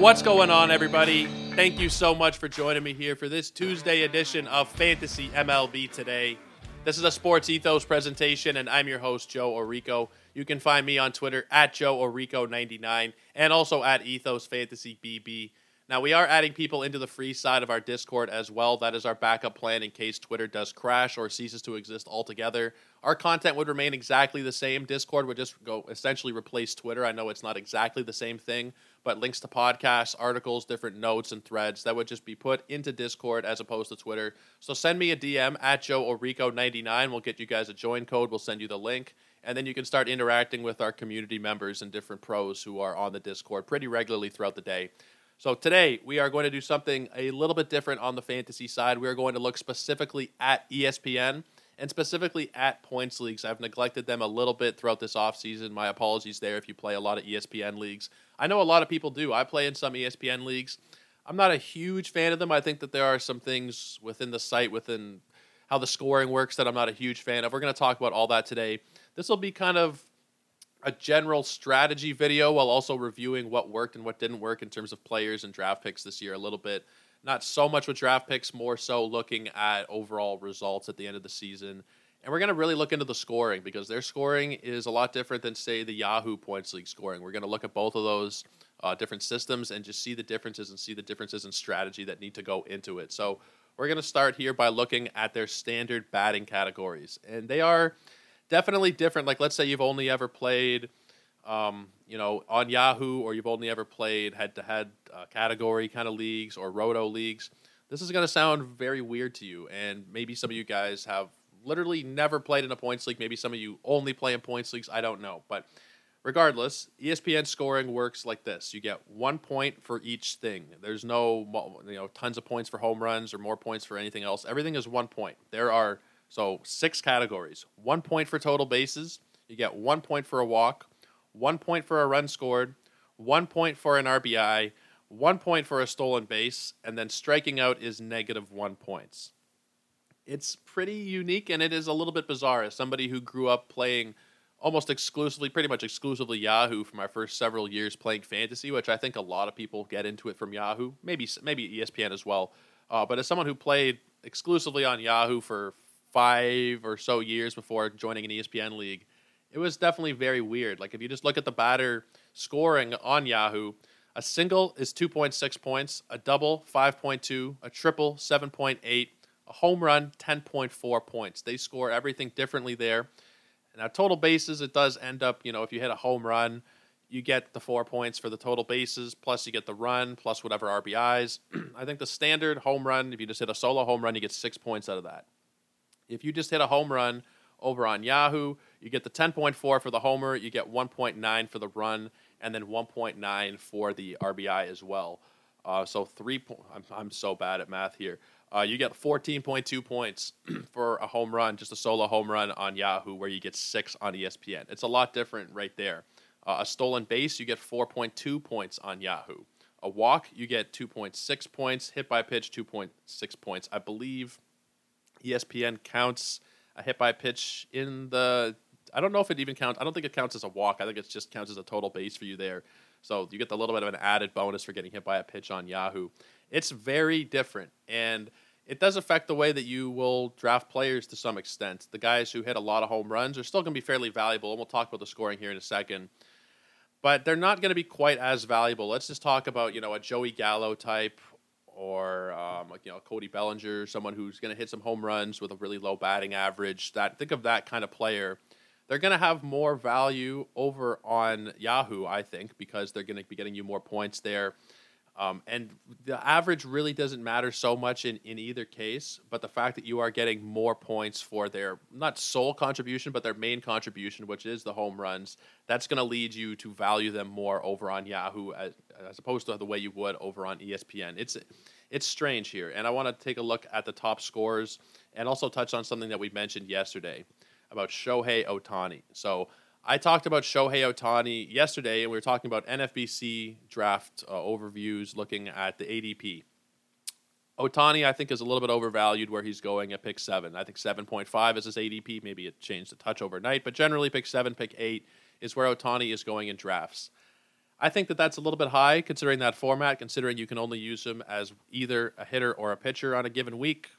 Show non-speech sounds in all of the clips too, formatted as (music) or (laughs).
What's going on, everybody? Thank you so much for joining me here for this Tuesday edition of Fantasy MLB Today. This is a Sports Ethos presentation, and I'm your host, Joe Orico. You can find me on Twitter at Joe Orico99 and also at Ethos Fantasy BB. Now, we are adding people into the free side of our Discord as well. That is our backup plan in case Twitter does crash or ceases to exist altogether. Our content would remain exactly the same. Discord would just go essentially replace Twitter. I know it's not exactly the same thing, but links to podcasts, articles, different notes, and threads that would just be put into Discord as opposed to Twitter. So send me a DM at Joe Orico99. We'll get you guys a join code. We'll send you the link. And then you can start interacting with our community members and different pros who are on the Discord pretty regularly throughout the day. So today we are going to do something a little bit different on the fantasy side. We are going to look specifically at ESPN and specifically at points leagues. I've neglected them a little bit throughout this offseason. My apologies there if you play a lot of ESPN leagues. I know a lot of people do. I play in some ESPN leagues. I'm not a huge fan of them. I think that there are some things within the site, within how the scoring works, that I'm not a huge fan of. We're going to talk about all that today. This will be kind of a general strategy video while also reviewing what worked and what didn't work in terms of players and draft picks this year a little bit. Not so much with draft picks, more so looking at overall results at the end of the season. And we're going to really look into the scoring because their scoring is a lot different than, say, the Yahoo Points League scoring. We're going to look at both of those uh, different systems and just see the differences and see the differences in strategy that need to go into it. So we're going to start here by looking at their standard batting categories. And they are definitely different. Like, let's say you've only ever played, um, you know, on Yahoo, or you've only ever played head-to-head uh, category kind of leagues or roto leagues. This is going to sound very weird to you, and maybe some of you guys have literally never played in a points league. Maybe some of you only play in points leagues. I don't know, but regardless, ESPN scoring works like this: you get one point for each thing. There's no, you know, tons of points for home runs or more points for anything else. Everything is one point. There are so six categories. One point for total bases. You get one point for a walk, one point for a run scored, one point for an RBI, one point for a stolen base, and then striking out is negative one points. It's pretty unique and it is a little bit bizarre. As somebody who grew up playing almost exclusively, pretty much exclusively Yahoo for my first several years playing fantasy, which I think a lot of people get into it from Yahoo, maybe maybe ESPN as well. Uh, but as someone who played exclusively on Yahoo for five or so years before joining an ESPN league, it was definitely very weird. Like if you just look at the batter scoring on Yahoo, a single is 2.6 points, a double 5.2, a triple 7.8, a home run 10.4 points. They score everything differently there. Now total bases, it does end up, you know, if you hit a home run, you get the four points for the total bases, plus you get the run, plus whatever RBIs. (clears throat) I think the standard home run, if you just hit a solo home run, you get six points out of that. If you just hit a home run over on Yahoo, you get the 10.4 for the homer, you get 1.9 for the run, and then 1.9 for the RBI as well. Uh, so three. Po- I'm, I'm so bad at math here. Uh, you get 14.2 points (clears throat) for a home run, just a solo home run on Yahoo, where you get six on ESPN. It's a lot different right there. Uh, a stolen base, you get 4.2 points on Yahoo. A walk, you get 2.6 points. Hit by pitch, 2.6 points. I believe ESPN counts a hit by pitch in the. I don't know if it even counts. I don't think it counts as a walk. I think it just counts as a total base for you there. So you get the little bit of an added bonus for getting hit by a pitch on Yahoo. It's very different, and it does affect the way that you will draft players to some extent. The guys who hit a lot of home runs are still going to be fairly valuable, and we'll talk about the scoring here in a second. But they're not going to be quite as valuable. Let's just talk about you know a Joey Gallo type or um, like you know Cody Bellinger, someone who's going to hit some home runs with a really low batting average. That think of that kind of player. They're going to have more value over on Yahoo, I think, because they're going to be getting you more points there. Um, and the average really doesn't matter so much in, in either case, but the fact that you are getting more points for their not sole contribution, but their main contribution, which is the home runs, that's going to lead you to value them more over on Yahoo as, as opposed to the way you would over on ESPN. It's it's strange here, and I want to take a look at the top scores and also touch on something that we mentioned yesterday about Shohei Ohtani. So I talked about Shohei Ohtani yesterday, and we were talking about NFBC draft uh, overviews looking at the ADP. Ohtani, I think, is a little bit overvalued where he's going at pick seven. I think 7.5 is his ADP. Maybe it changed a touch overnight, but generally, pick seven, pick eight is where Ohtani is going in drafts. I think that that's a little bit high considering that format, considering you can only use him as either a hitter or a pitcher on a given week.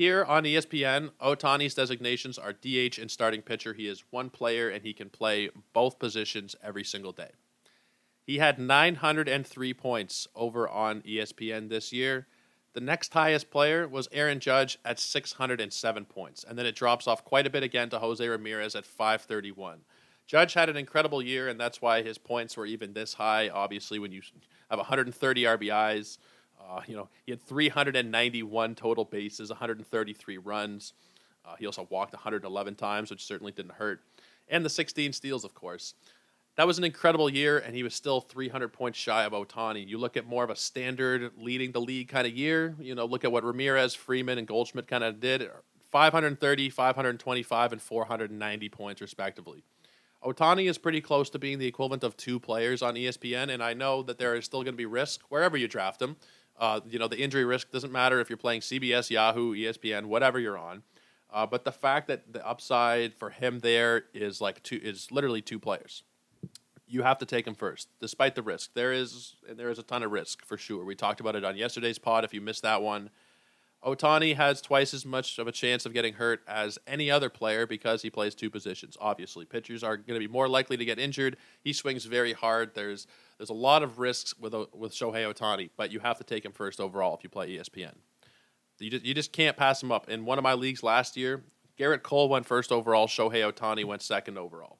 Here on ESPN, Ohtani's designations are DH and starting pitcher. He is one player and he can play both positions every single day. He had 903 points over on ESPN this year. The next highest player was Aaron Judge at 607 points, and then it drops off quite a bit again to Jose Ramirez at 531. Judge had an incredible year, and that's why his points were even this high. Obviously, when you have 130 RBIs, uh, you know he had 391 total bases, 133 runs. Uh, he also walked 111 times, which certainly didn't hurt, and the 16 steals, of course. That was an incredible year, and he was still 300 points shy of Ohtani. You look at more of a standard leading the league kind of year. You know, look at what Ramirez, Freeman, and Goldschmidt kind of did 530, 525, and 490 points, respectively. Ohtani is pretty close to being the equivalent of two players on ESPN, and I know that there is still going to be risk wherever you draft him. Uh, you know, the injury risk doesn't matter if you're playing CBS, Yahoo, ESPN, whatever you're on. Uh, but the fact that the upside for him there is like two is literally two players. You have to take him first, despite the risk. There is and there is a ton of risk for sure. We talked about it on yesterday's pod. If you missed that one, Ohtani has twice as much of a chance of getting hurt as any other player because he plays two positions. Obviously, pitchers are going to be more likely to get injured. He swings very hard. There's there's a lot of risks with with Shohei Ohtani, but you have to take him first overall if you play ESPN. You just, you just can't pass him up. In one of my leagues last year, Gerrit Cole went first overall. Shohei Ohtani went second overall.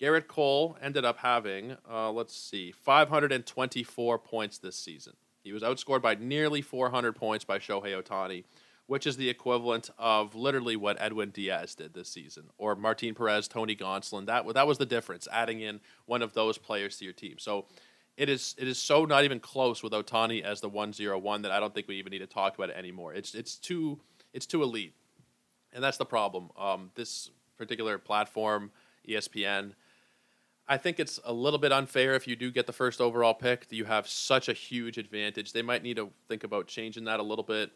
Gerrit Cole ended up having, uh, let's see, 524 points this season. He was outscored by nearly 400 points by Shohei Ohtani, which is the equivalent of literally what Edwin Diaz did this season, or Martin Perez, Tony Gonsolin. That that was the difference, adding in one of those players to your team. So it is it is so not even close with Ohtani as the 101 that I don't think we even need to talk about it anymore. It's it's too it's too elite, and that's the problem. Um, this particular platform, ESPN I think it's a little bit unfair if you do get the first overall pick. You have such a huge advantage. They might need to think about changing that a little bit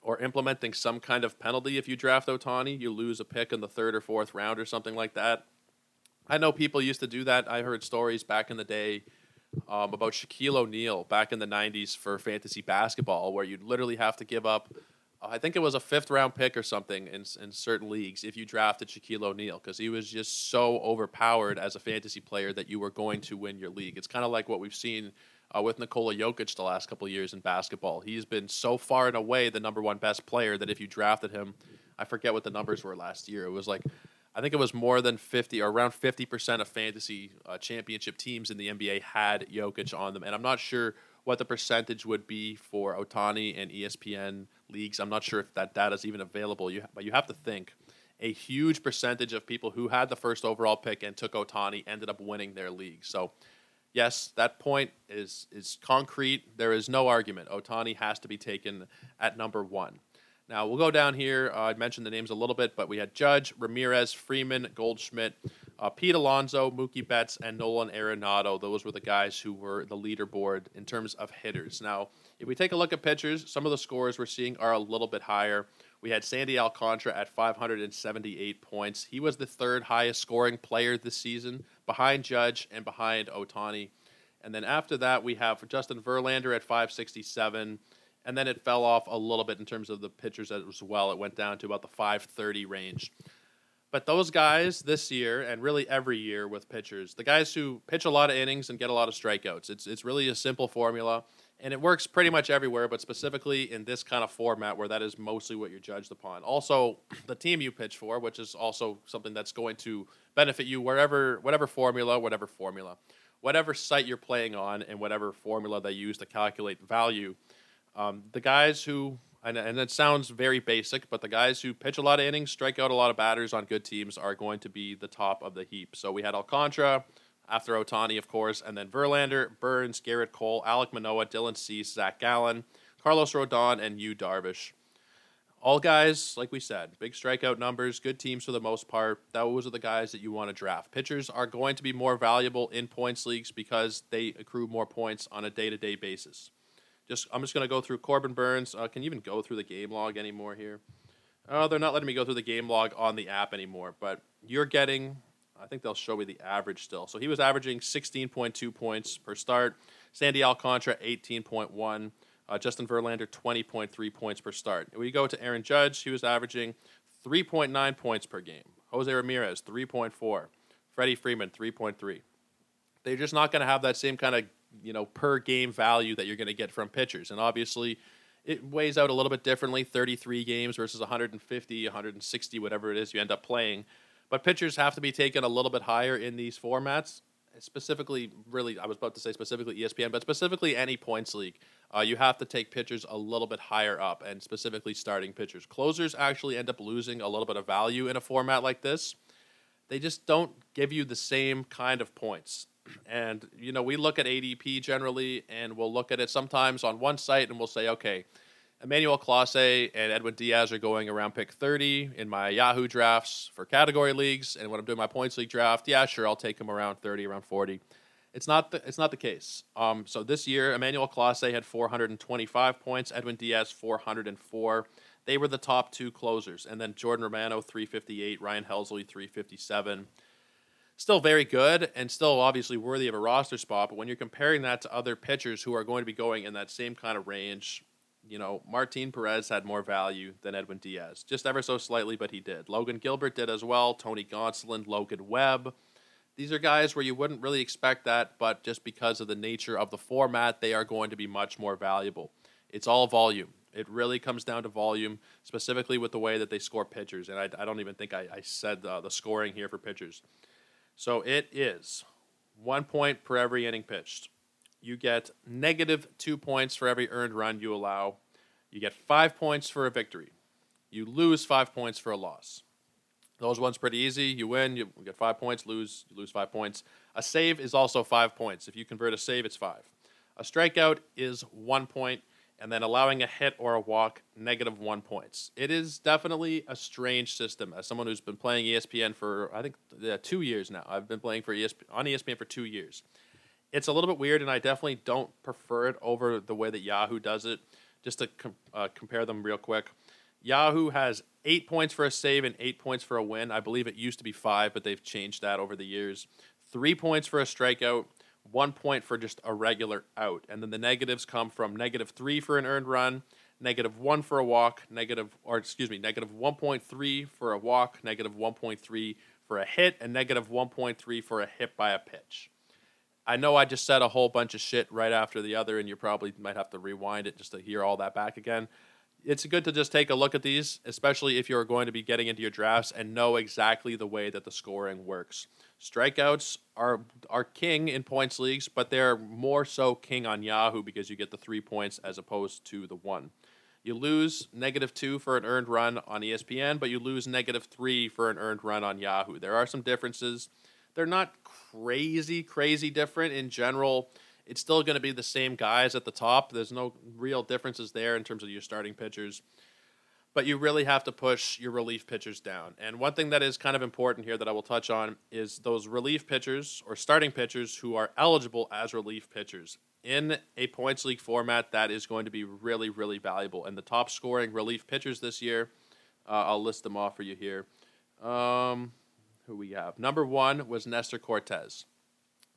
or implementing some kind of penalty if you draft Ohtani. You lose a pick in the third or fourth round or something like that. I know people used to do that. I heard stories back in the day um, about Shaquille O'Neal back in the 90s for fantasy basketball where you'd literally have to give up I think it was a fifth round pick or something in, in certain leagues if you drafted Shaquille O'Neal because he was just so overpowered as a fantasy player that you were going to win your league. It's kind of like what we've seen uh, with Nikola Jokic the last couple years in basketball. He's been so far and away the number one best player that if you drafted him, I forget what the numbers were last year. It was like I think it was more than 50 or around 50% of fantasy uh, championship teams in the NBA had Jokic on them. And I'm not sure what the percentage would be for Ohtani and ESPN leagues. I'm not sure if that data is even available. You, but you have to think a huge percentage of people who had the first overall pick and took Ohtani ended up winning their league. So, yes, that point is is concrete. There is no argument. Ohtani has to be taken at number one. Now we'll go down here. Uh, I mentioned the names a little bit, but we had Judge, Ramirez, Freeman, Goldschmidt, uh, Pete Alonso, Mookie Betts, and Nolan Arenado. Those were the guys who were the leaderboard in terms of hitters. Now, if we take a look at pitchers, some of the scores we're seeing are a little bit higher. We had Sandy Alcantara at 578 points. He was the third highest scoring player this season, behind Judge and behind Ohtani. And then after that, we have Justin Verlander at 567 and then it fell off a little bit in terms of the pitchers as well. It went down to about the 530 range. But those guys this year, and really every year with pitchers, the guys who pitch a lot of innings and get a lot of strikeouts, it's it's really a simple formula, and it works pretty much everywhere. But specifically in this kind of format, where that is mostly what you're judged upon. Also, the team you pitch for, which is also something that's going to benefit you wherever, whatever formula, whatever formula, whatever site you're playing on, and whatever formula they use to calculate value um, the guys who, and, and it sounds very basic, but the guys who pitch a lot of innings, strike out a lot of batters on good teams are going to be the top of the heap. So we had Alcantara, after Ohtani, of course, and then Verlander, Burnes, Gerrit Cole, Alek Manoah, Dylan Cease, Zach Gallen, Carlos Rodon, and Yu Darvish. All guys, like we said, big strikeout numbers, good teams for the most part. Those are the guys that you want to draft. Pitchers are going to be more valuable in points leagues because they accrue more points on a day to day basis. Just I'm just going to go through Corbin Burnes. Uh, can you even go through the game log anymore here? Oh, they're not letting me go through the game log on the app anymore. But you're getting I think they'll show me the average still. So he was averaging 16.2 points per start. Sandy Alcantara 18.1. Uh, Justin Verlander 20.3 points per start. We go to Aaron Judge, he was averaging 3.9 points per game. Jose Ramirez 3.4. Freddie Freeman 3.3. They're just not going to have that same kind of you know per game value that you're going to get from pitchers, and obviously it weighs out a little bit differently 33 games versus 150 160 whatever it is you end up playing. But pitchers have to be taken a little bit higher in these formats specifically really i was about to say specifically espn but specifically any points league. Uh, you have to take pitchers a little bit higher up and specifically starting pitchers. Closers actually end up losing a little bit of value in a format like this. They just don't give you the same kind of points and, you know, we look at ADP generally and we'll look at it sometimes on one site and we'll say, okay, Emmanuel Clase and Edwin Diaz are going around pick 30 in my Yahoo drafts for category leagues. And when I'm doing my points league draft, yeah, sure, I'll take him around 30, around 40. It's not the, it's not the case. Um, so this year, Emmanuel Clase had 425 points, Edwin Diaz 404. They were the top two closers. And then Jordan Romano 358, Ryan Helsley 357 still very good and still obviously worthy of a roster spot. But when you're comparing that to other pitchers who are going to be going in that same kind of range, you know, Martin Perez had more value than Edwin Diaz, just ever so slightly, but he did. Logan Gilbert did as well. Tony Gonsolin, Logan Webb. These are guys where you wouldn't really expect that, but just because of the nature of the format, they are going to be much more valuable. It's all volume. It really comes down to volume, specifically with the way that they score pitchers. And I, I don't even think I, I said uh, the scoring here for pitchers. So it is one point per every inning pitched. You get negative two points for every earned run you allow. You get five points for a victory. You lose five points for a loss. Those ones pretty easy. You win, you get five points. Lose, you lose five points. A save is also five points. If you convert a save, it's five. A strikeout is one point and then allowing a hit or a walk, negative one points. It is definitely a strange system. As someone who's been playing ESPN for, I think, yeah, two years now, I've been playing for ESP, on ESPN for two years. It's a little bit weird, and I definitely don't prefer it over the way that Yahoo does it. Just to com- uh, compare them real quick, Yahoo has eight points for a save and eight points for a win. I believe it used to be five, but they've changed that over the years. Three points for a strikeout, one point for just a regular out. And then the negatives come from negative three for an earned run, negative one for a walk, negative, or excuse me, negative 1.3 for a walk, negative 1.3 for a hit, and negative 1.3 for a hit by a pitch. I know I just said a whole bunch of shit right after the other, and you probably might have to rewind it just to hear all that back again. It's good to just take a look at these, especially if you're going to be getting into your drafts and know exactly the way that the scoring works. Strikeouts are are king in points leagues, but they're more so king on Yahoo because you get the three points as opposed to the one. You lose negative two for an earned run on ESPN, but you lose negative three for an earned run on Yahoo. There are some differences. They're not crazy, crazy different in general. It's still going to be the same guys at the top. There's no real differences there in terms of your starting pitchers but you really have to push your relief pitchers down. And one thing that is kind of important here that I will touch on is those relief pitchers or starting pitchers who are eligible as relief pitchers. In a points league format, that is going to be really, really valuable. And the top scoring relief pitchers this year, uh, I'll list them off for you here. Um, who we have? Number one was Nestor Cortes.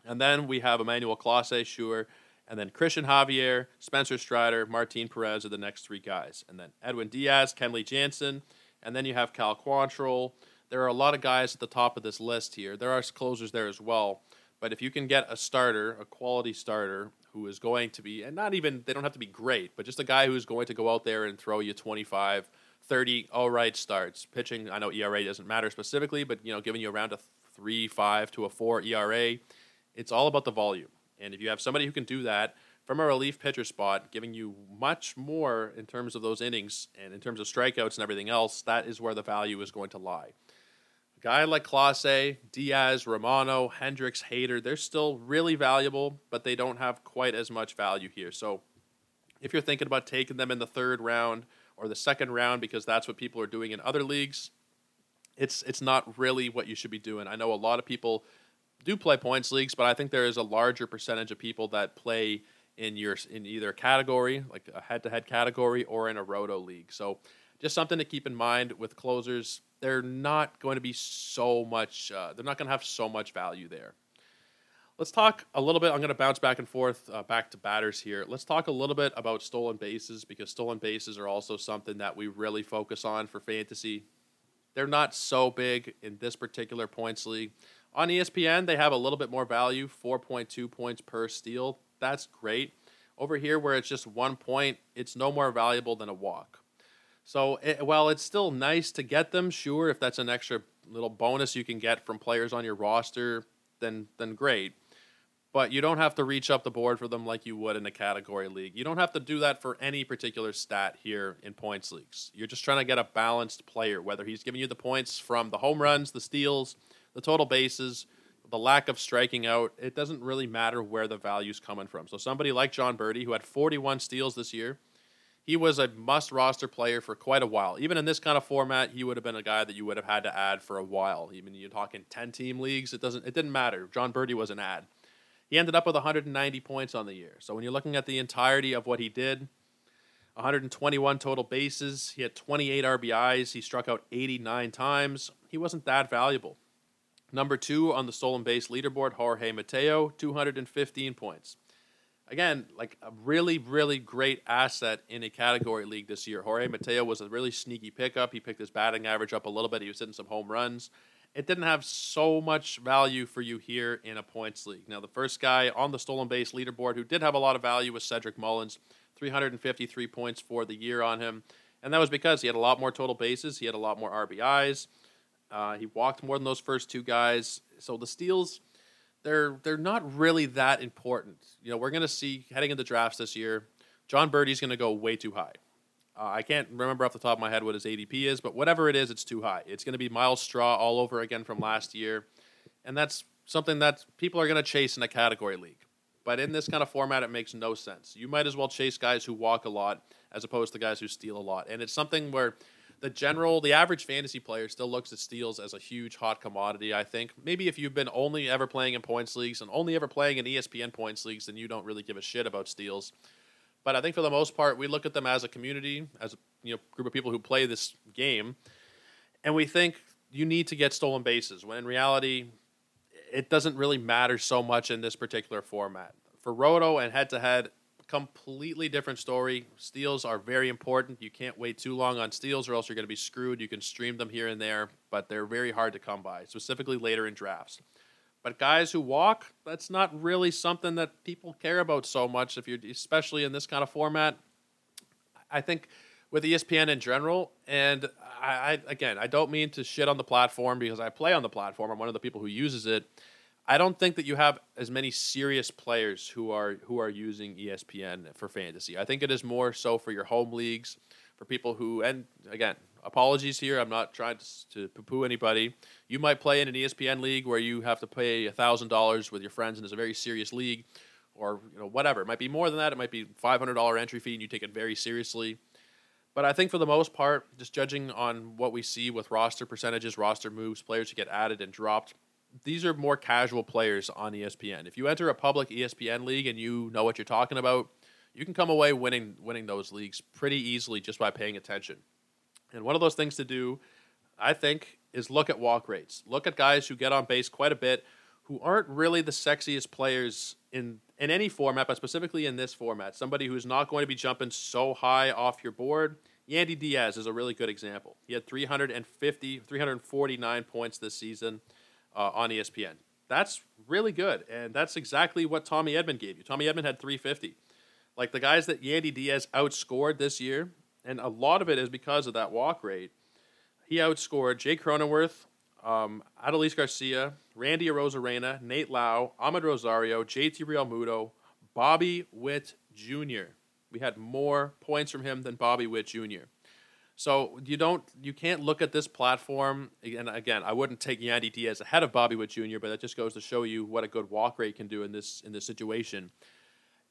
And then we have Emmanuel Clase, sure. And then Cristian Javier, Spencer Strider, Martin Perez are the next three guys. And then Edwin Diaz, Kenley Jansen, and then you have Cal Quantrill. There are a lot of guys at the top of this list here. There are closers there as well. But if you can get a starter, a quality starter, who is going to be, and not even, they don't have to be great, but just a guy who's going to go out there and throw you 25, 30 all right starts. Pitching, I know ERA doesn't matter specifically, but, you know, giving you around a 3, 5 to a 4 ERA, it's all about the volume. And if you have somebody who can do that from a relief pitcher spot, giving you much more in terms of those innings and in terms of strikeouts and everything else, that is where the value is going to lie. A guy like Clase, Diaz, Romano, Hendriks, Hader, they're still really valuable, but they don't have quite as much value here. So if you're thinking about taking them in the third round or the second round because that's what people are doing in other leagues, it's it's not really what you should be doing. I know a lot of people do play points leagues, but I think there is a larger percentage of people that play in your in either category, like a head-to-head category, or in a roto league. So just something to keep in mind with closers. They're not going to be so much. Uh, they're not going to have so much value there. Let's talk a little bit. I'm going to bounce back and forth uh, back to batters here. Let's talk a little bit about stolen bases because stolen bases are also something that we really focus on for fantasy. They're not so big in this particular points league. On ESPN, they have a little bit more value 4.2 points per steal. That's great. Over here, where it's just one point, it's no more valuable than a walk. So, it, while it's still nice to get them, sure, if that's an extra little bonus you can get from players on your roster, then then great but you don't have to reach up the board for them like you would in a category league. You don't have to do that for any particular stat here in points leagues. You're just trying to get a balanced player, whether he's giving you the points from the home runs, the steals, the total bases, the lack of striking out. It doesn't really matter where the value's coming from. So somebody like Jon Berti, who had 41 steals this year, he was a must roster player for quite a while. Even in this kind of format, he would have been a guy that you would have had to add for a while. Even you're talking 10 team leagues, it doesn't it didn't matter. Jon Berti was an ad. He ended up with 190 points on the year. So when you're looking at the entirety of what he did, 121 total bases, he had 28 RBIs, he struck out 89 times. He wasn't that valuable. Number two on the stolen base leaderboard, Jorge Mateo, 215 points. Again, like a really, really great asset in a category league this year. Jorge Mateo was a really sneaky pickup. He picked his batting average up a little bit. He was hitting some home runs it didn't have so much value for you here in a points league. Now, the first guy on the stolen base leaderboard who did have a lot of value was Cedric Mullins, 353 points for the year on him. And that was because he had a lot more total bases, he had a lot more RBIs. Uh, he walked more than those first two guys. So the steals, they're they're not really that important. You know, we're going to see heading into drafts this year, Jon Berti's going to go way too high. Uh, I can't remember off the top of my head what his ADP is, but whatever it is, it's too high. It's going to be Myles Straw all over again from last year, and that's something that people are going to chase in a category league. But in this kind of format, it makes no sense. You might as well chase guys who walk a lot as opposed to guys who steal a lot. And it's something where the general, the average fantasy player still looks at steals as a huge hot commodity. I think maybe if you've been only ever playing in points leagues and only ever playing in ESPN points leagues, then you don't really give a shit about steals. But I think for the most part, we look at them as a community, as a you know group of people who play this game, and we think you need to get stolen bases. When in reality, it doesn't really matter so much in this particular format. For Roto and head to head, completely different story. Steals are very important. You can't wait too long on steals, or else you're going to be screwed. You can stream them here and there, but they're very hard to come by, specifically later in drafts. But guys who walk, that's not really something that people care about so much. If you're especially in this kind of format, I think with ESPN in general, and I, I again, I don't mean to shit on the platform because I play on the platform. I'm one of the people who uses it. I don't think that you have as many serious players who are who are using ESPN for fantasy. I think it is more so for your home leagues, for people who, and again, apologies here. I'm not trying to, to poo-poo anybody. You might play in an ESPN league where you have to pay thousand dollars with your friends, and it's a very serious league, or you know whatever. It might be more than that. It might be five hundred dollar entry fee, and you take it very seriously. But I think for the most part, just judging on what we see with roster percentages, roster moves, players who get added and dropped, these are more casual players on ESPN. If you enter a public ESPN league and you know what you're talking about, you can come away winning winning those leagues pretty easily just by paying attention. And one of those things to do, I think, is look at walk rates. Look at guys who get on base quite a bit, who aren't really the sexiest players in in any format, but specifically in this format. Somebody who's not going to be jumping so high off your board. Yandy Diaz is a really good example. He had 350, 349 points this season uh, on ESPN. That's really good, and that's exactly what Tommy Edman gave you. Tommy Edman had 350. Like the guys that Yandy Diaz outscored this year, and a lot of it is because of that walk rate. He outscored Jay Cronenworth, um, Adolis Garcia, Randy Arozarena, Nate Lowe, Amed Rosario, JT Realmuto, Bobby Witt Jr. We had more points from him than Bobby Witt Jr. So you don't, you can't look at this platform. And again, I wouldn't take Yandy Diaz ahead of Bobby Witt Jr., but that just goes to show you what a good walk rate can do in this in this situation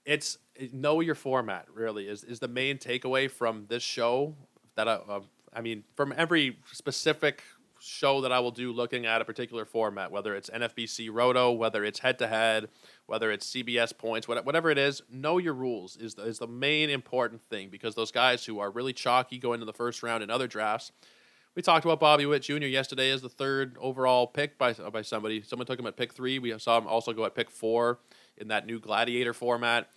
it's know your format really is, is the main takeaway from this show that I, uh, I mean from every specific show that I will do looking at a particular format, whether it's NFBC Roto, whether it's head to head, whether it's CBS points, whatever it is, know your rules is the, is the main important thing because those guys who are really chalky going to the first round in other drafts. We talked about Bobby Witt Jr. yesterday as the third overall pick by by somebody. Someone took him at pick three. We saw him also go at pick four in that new Gladiator format.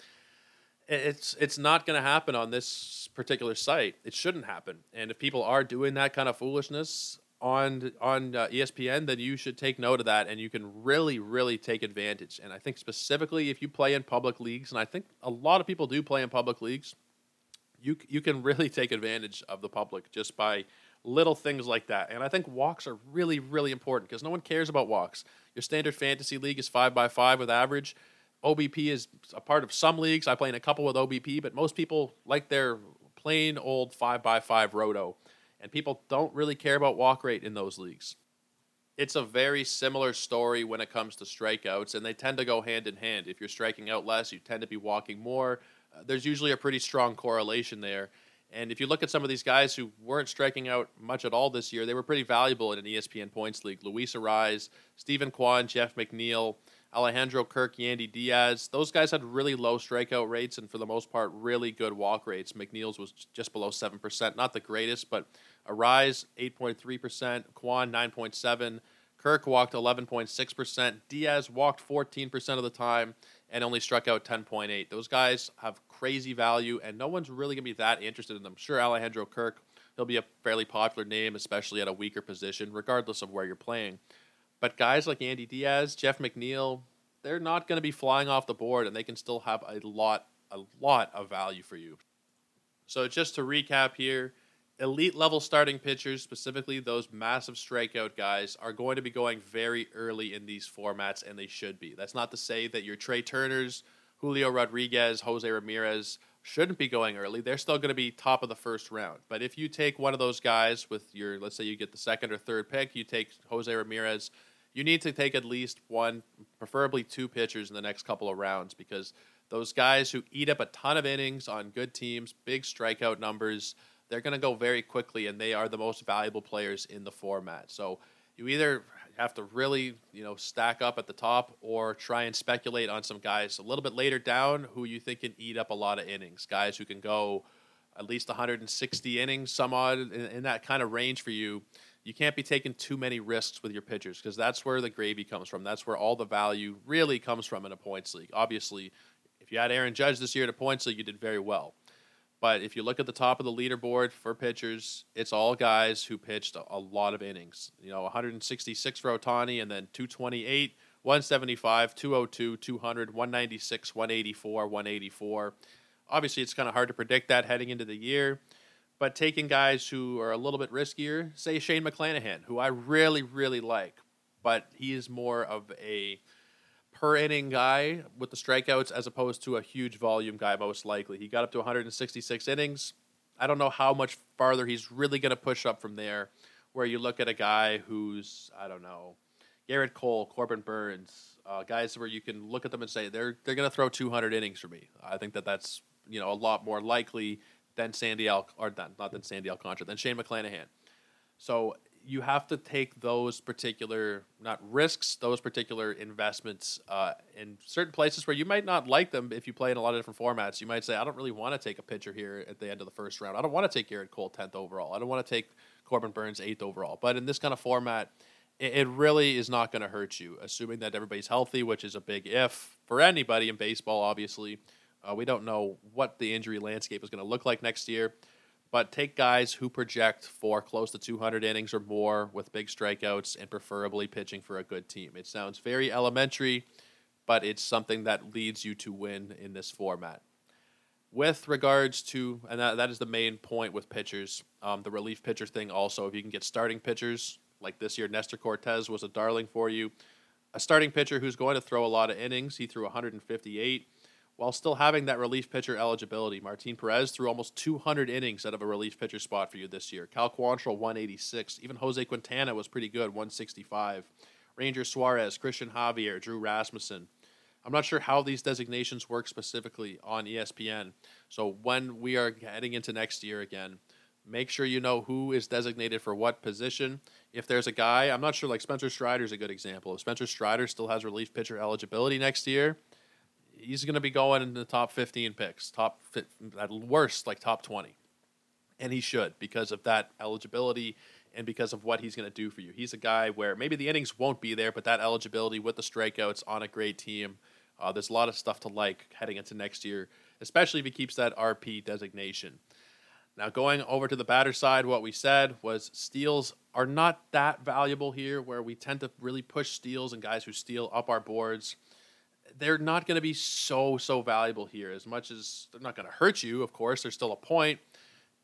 It's it's not going to happen on this particular site. It shouldn't happen. And if people are doing that kind of foolishness, on on uh, ESPN, then you should take note of that, and you can really, really take advantage. And I think specifically if you play in public leagues, and I think a lot of people do play in public leagues, you you can really (laughs) take advantage of the public just by little things like that. And I think walks are really, really important because no one cares about walks. Your standard fantasy league is five by five with average. OBP is a part of some leagues. I play in a couple with OBP, but most people like their plain old five by five roto and people don't really care about walk rate in those leagues. It's a very similar story when it comes to strikeouts, and they tend to go hand in hand. If you're striking out less, you tend to be walking more. Uh, there's usually a pretty strong correlation there. And if you look at some of these guys who weren't striking out much at all this year, they were pretty valuable in an ESPN points league. Luis Arraez, Steven Kwan, Jeff McNeil, Alejandro Kirk, Yandy Diaz. Those guys had really low strikeout rates and, for the most part, really good walk rates. McNeil's was just below 7%. Not the greatest, but Arraez, 8.3%. Kwan, 9.7. Kirk walked 11.6%. Diaz walked 14% of the time and only struck out 10.8. Those guys have crazy value, and no one's really going to be that interested in them. Sure, Alejandro Kirk, he'll be a fairly popular name, especially at a weaker position, regardless of where you're playing. But guys like Andy Diaz, Jeff McNeil, they're not going to be flying off the board, and they can still have a lot, a lot of value for you. So just to recap here, elite level starting pitchers, specifically those massive strikeout guys, are going to be going very early in these formats, and they should be. That's not to say that your Trea Turners, Julio Rodriguez, Jose Ramirez shouldn't be going early. They're still going to be top of the first round. But if you take one of those guys with your, let's say you get the second or third pick, you take Jose Ramirez, you need to take at least one, preferably two pitchers in the next couple of rounds because those guys who eat up a ton of innings on good teams, big strikeout numbers, they're going to go very quickly, and they are the most valuable players in the format. So you either have to really, you know, stack up at the top, or try and speculate on some guys a little bit later down who you think can eat up a lot of innings. Guys who can go at least 160 innings, some odd in, in that kind of range for you. You can't be taking too many risks with your pitchers because that's where the gravy comes from. That's where all the value really comes from in a points league. Obviously, if you had Aaron Judge this year in a points league, you did very well. But if you look at the top of the leaderboard for pitchers, it's all guys who pitched a, lot of innings. You know, 166 for Ohtani, and then 228, 175, 202, 200, 196, 184, 184. Obviously, it's kind of hard to predict that heading into the year. But taking guys who are a little bit riskier, say Shane McClanahan, who I really, really like, but he is more of a per inning guy with the strikeouts as opposed to a huge volume guy, most likely. He got up to 166 innings. I don't know how much farther he's really going to push up from there. Where you look at a guy who's, I don't know, Gerrit Cole, Corbin Burnes, uh, guys where you can look at them and say they're they're going to throw 200 innings for me. I think that that's you know a lot more likely than Sandy Al or not, not than Sandy Alcantara than Shane McClanahan. So you have to take those particular not risks, those particular investments uh, in certain places where you might not like them if you play in a lot of different formats. You might say, I don't really want to take a pitcher here at the end of the first round. I don't want to take Gerrit Cole tenth overall. I don't want to take Corbin Burnes eighth overall. But in this kind of format, it, it really is not going to hurt you, assuming that everybody's healthy, which is a big if for anybody in baseball. Obviously, uh, we don't know what the injury landscape is going to look like next year but take guys who project for close to 200 innings or more with big strikeouts and preferably pitching for a good team. It sounds very elementary, but it's something that leads you to win in this format. With regards to, and that, that is the main point with pitchers, um, the relief pitcher thing also, if you can get starting pitchers, like this year, Nestor Cortes was a darling for you. A starting pitcher who's going to throw a lot of innings, he threw 158 while still having that relief pitcher eligibility. Martin Perez threw almost 200 innings out of a relief pitcher spot for you this year. Cal Quantrill, 186. Even Jose Quintana was pretty good, 165. Ranger Suarez, Cristian Javier, Drew Rasmussen. I'm not sure how these designations work specifically on ESPN. So when we are heading into next year again, Make sure you know who is designated for what position. If there's a guy, I'm not sure, like Spencer Strider is a good example. If Spencer Strider still has relief pitcher eligibility next year, he's going to be going in the top 15 picks, top at worst like top 20, and he should because of that eligibility and because of what he's going to do for you. He's a guy where maybe the innings won't be there, but that eligibility with the strikeouts on a great team, uh, there's a lot of stuff to like heading into next year, especially if he keeps that RP designation. Now, going over to the batter side, what we said was steals are not that valuable here, where we tend to really push steals and guys who steal up our boards they're not going to be so so valuable here. As much as they're not going to hurt you of course there's still a point.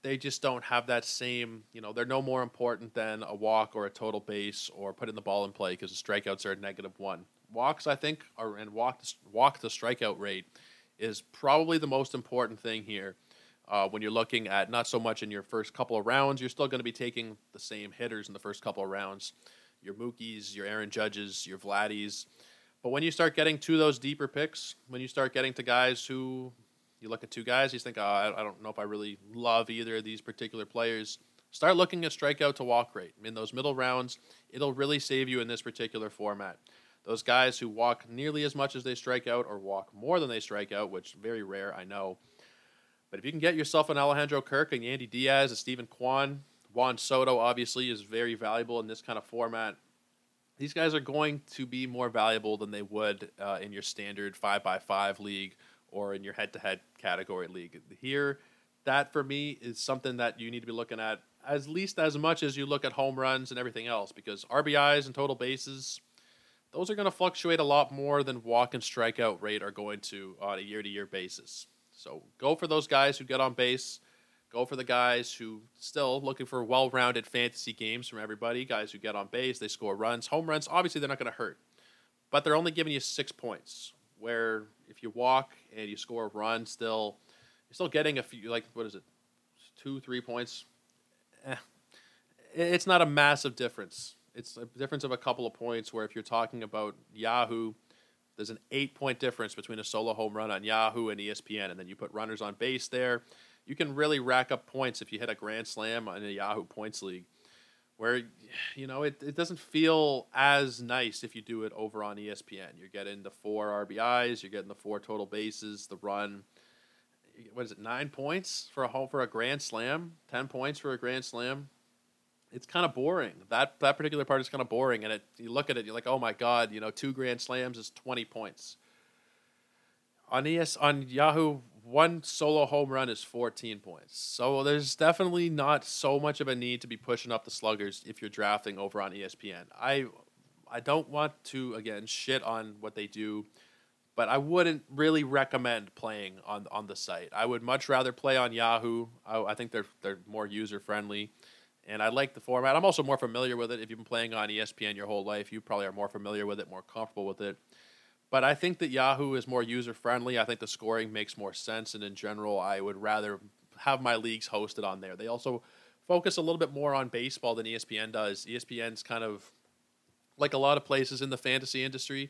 They just don't have that same you know they're no more important than a walk or a total base or putting the ball in play because the strikeouts are negative one. Walks i think are and walk walk the strikeout rate is probably the most important thing here uh, when you're looking at not so much in your first couple of rounds you're still going to be taking the same hitters in the first couple of rounds. Your mookies your aaron judges your vladdies but when you start getting to those deeper picks, when you start getting to guys who you look at two guys, you think, oh, I don't know if I really love either of these particular players. Start looking at strikeout to walk rate. In those middle rounds, it'll really save you in this particular format. Those guys who walk nearly as much as they strike out or walk more than they strike out, which very rare, I know. But if you can get yourself an Alejandro Kirk and Yandy Diaz, a Steven Kwan, Juan Soto obviously is very valuable in this kind of format these guys are going to be more valuable than they would uh, in your standard five by five league or in your head to head category league. Here, that for me is something that you need to be looking at at least as much as you look at home runs and everything else because RBIs and total bases, those are going to fluctuate a lot more than walk and strikeout rate are going to on a year to year basis. So go for those guys who get on base Go for the guys who still looking for well-rounded fantasy games from everybody. Guys who get on base, they score runs, home runs. Obviously, they're not going to hurt, but they're only giving you six points. Where if you walk and you score a run, still you're still getting a few. Like what is it, two, three points? Eh. It's not a massive difference. It's a difference of a couple of points. Where if you're talking about Yahoo, there's an eight point difference between a solo home run on Yahoo and ESPN, and then you put runners on base there you can really rack up points if you hit a grand slam in a Yahoo Points League, where you know it, it doesn't feel as nice if you do it over on ESPN. You're getting the four RBIs, you're getting the four total bases, the run. What is it? Nine points for a home for a grand slam, ten points for a grand slam. It's kind of boring. That that particular part is kind of boring, and it you look at it, you're like, oh my god, you know, two grand slams is twenty points. On ES on Yahoo one solo home run is 14 points. So there's definitely not so much of a need to be pushing up the sluggers if you're drafting over on ESPN. I I don't want to again shit on what they do, but I wouldn't really recommend playing on on the site. I would much rather play on Yahoo. I, I think they're they're more user friendly. And I like the format. I'm also more familiar with it. If you've been playing on ESPN your whole life, you probably are more familiar with it, more comfortable with it. But I think that Yahoo is more user friendly. I think the scoring makes more sense, and in general, I would rather have my leagues hosted on there. They also focus a little bit more on baseball than ESPN does. ESPN's kind of like a lot of places in the fantasy industry,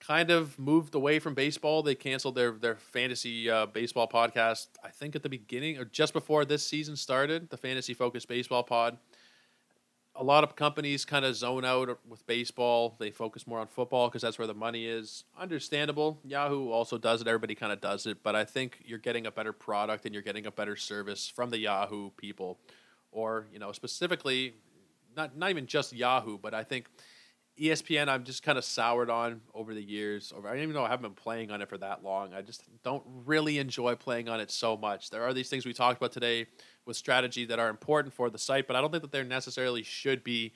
kind of moved away from baseball. They canceled their their fantasy uh, baseball podcast. I think at the beginning or just before this season started, the fantasy focused baseball pod a lot of companies kind of zone out with baseball. They focus more on football because that's where the money is. Understandable. Yahoo also does it. Everybody kind of does it. But I think you're getting a better product and you're getting a better service from the Yahoo people. Or, you know, specifically, not, not even just Yahoo, but I think ESPN I'm just kind of soured on over the years. Over, I don't even know I haven't been playing on it for that long. I just don't really enjoy playing on it so much. There are these things we talked about today with strategy that are important for the site, but I don't think that they necessarily should be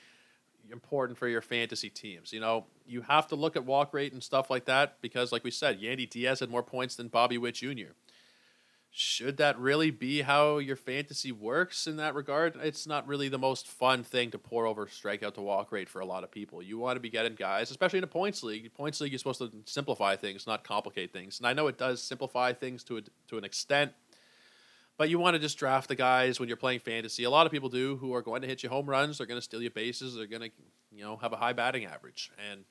important for your fantasy teams. You know, you have to look at walk rate and stuff like that because, like we said, Yandy Diaz had more points than Bobby Witt Jr. Should that really be how your fantasy works in that regard? It's not really the most fun thing to pour over strikeout to walk rate for a lot of people. You want to be getting guys, especially in a points league. Points league, you're supposed to simplify things, not complicate things. And I know it does simplify things to a, to an extent but you want to just draft the guys when you're playing fantasy. A lot of people do who are going to hit you home runs. They're going to steal your bases. They're going to, you know, have a high batting average. And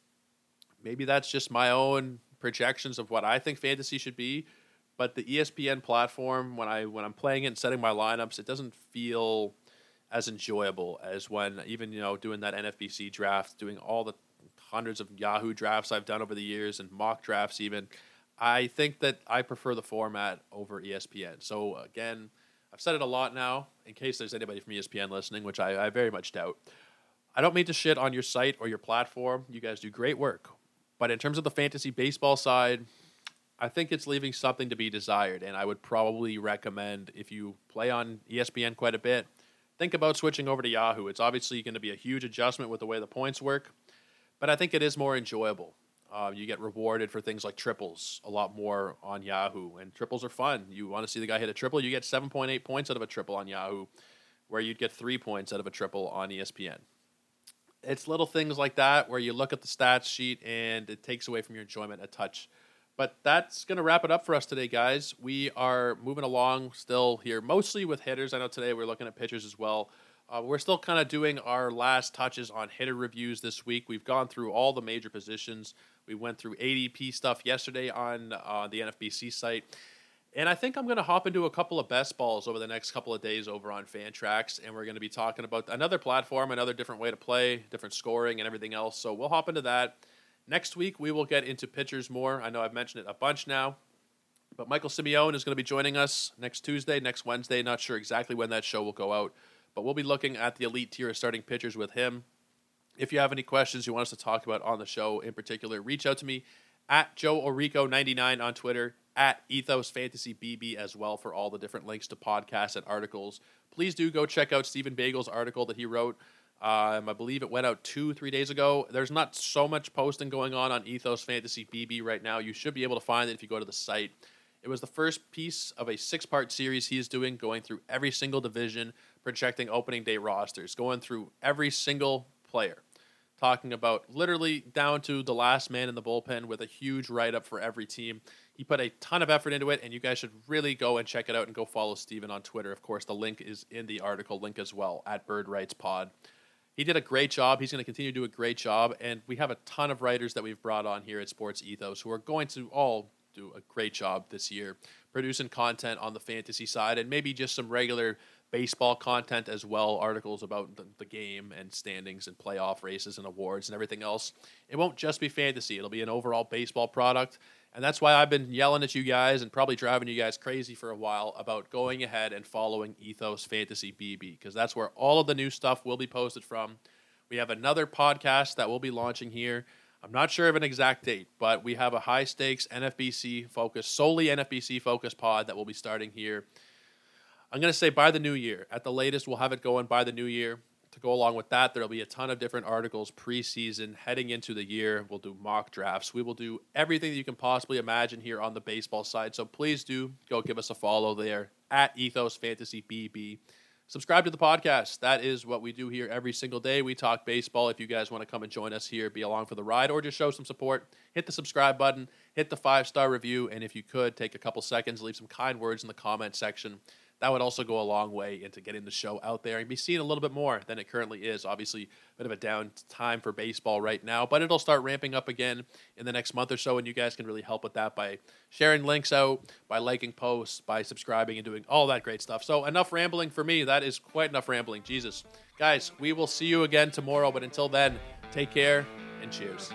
maybe that's just my own projections of what I think fantasy should be. But the ESPN platform when I when I'm playing it and setting my lineups, it doesn't feel as enjoyable as when even you know doing that NFBC draft, doing all the hundreds of Yahoo drafts I've done over the years and mock drafts even. I think that I prefer the format over ESPN. So again, I've said it a lot now. In case there's anybody from ESPN listening, which I, I very much doubt. I don't mean to shit on your site or your platform. You guys do great work. But in terms of the fantasy baseball side, I think it's leaving something to be desired. And I would probably recommend if you play on ESPN quite a bit, think about switching over to Yahoo. It's obviously going to be a huge adjustment with the way the points work, but I think it is more enjoyable. Uh, you get rewarded for things like triples a lot more on Yahoo, and triples are fun. You want to see the guy hit a triple, you get 7.8 points out of a triple on Yahoo, where you'd get three points out of a triple on ESPN. It's little things like that where you look at the stats sheet and it takes away from your enjoyment a touch. But that's going to wrap it up for us today, guys. We are moving along still here, mostly with hitters. I know today we're looking at pitchers as well. Uh, we're still kind of doing our last touches on hitter reviews this week. We've gone through all the major positions. We went through ADP stuff yesterday on uh, the NFBC site. And I think I'm going to hop into a couple of best balls over the next couple of days over on Fantrax. And we're going to be talking about another platform, another different way to play, different scoring, and everything else. So we'll hop into that. Next week, we will get into pitchers more. I know I've mentioned it a bunch now. But Michael Simeone is going to be joining us next Tuesday, next Wednesday. Not sure exactly when that show will go out. But we'll be looking at the elite tier of starting pitchers with him. If you have any questions you want us to talk about on the show in particular, reach out to me at Joe Orico99 on Twitter, at Ethos Fantasy BB as well for all the different links to podcasts and articles. Please do go check out Stephen Bagel's article that he wrote. Um, I believe it went out two, three days ago. There's not so much posting going on on Ethos Fantasy BB right now. You should be able to find it if you go to the site. It was the first piece of a six part series he is doing, going through every single division, projecting opening day rosters, going through every single player, talking about literally down to the last man in the bullpen with a huge write up for every team. He put a ton of effort into it, and you guys should really go and check it out and go follow Steven on Twitter. Of course, the link is in the article link as well at Bird Writes Pod. He did a great job. He's going to continue to do a great job, and we have a ton of writers that we've brought on here at Sports Ethos who are going to all do a great job this year producing content on the fantasy side and maybe just some regular baseball content as well, articles about the, the, game and standings and playoff races and awards and everything else. It won't just be fantasy, it'll be an overall baseball product. And that's why I've been yelling at you guys and probably driving you guys crazy for a while about going ahead and following Ethos Fantasy BB because that's where all of the new stuff will be posted from. We have another podcast that we'll be launching here. I'm not sure of an exact date, but we have a high stakes NFBC focus, solely NFBC focus pod that will be starting here I'm going to say by the new year. At the latest, we'll have it going by the new year. To go along with that, there'll be a ton of different articles preseason heading into the year. We'll do mock drafts. We will do everything that you can possibly imagine here on the baseball side. So please do go give us a follow there at Ethos Fantasy BB. Subscribe to the podcast. That is what we do here every single day. We talk baseball. If you guys want to come and join us here, be along for the ride, or just show some support, hit the subscribe button, hit the five star review, and if you could, take a couple seconds, leave some kind words in the comment section that would also go a long way into getting the show out there and be seen a little bit more than it currently is. Obviously, a bit of a down time for baseball right now, but it'll start ramping up again in the next month or so, and you guys can really help with that by sharing links out, by liking posts, by subscribing, and doing all that great stuff. So, enough rambling for me. That is quite enough rambling. Jesus. Guys, we will see you again tomorrow, but until then, take care and cheers.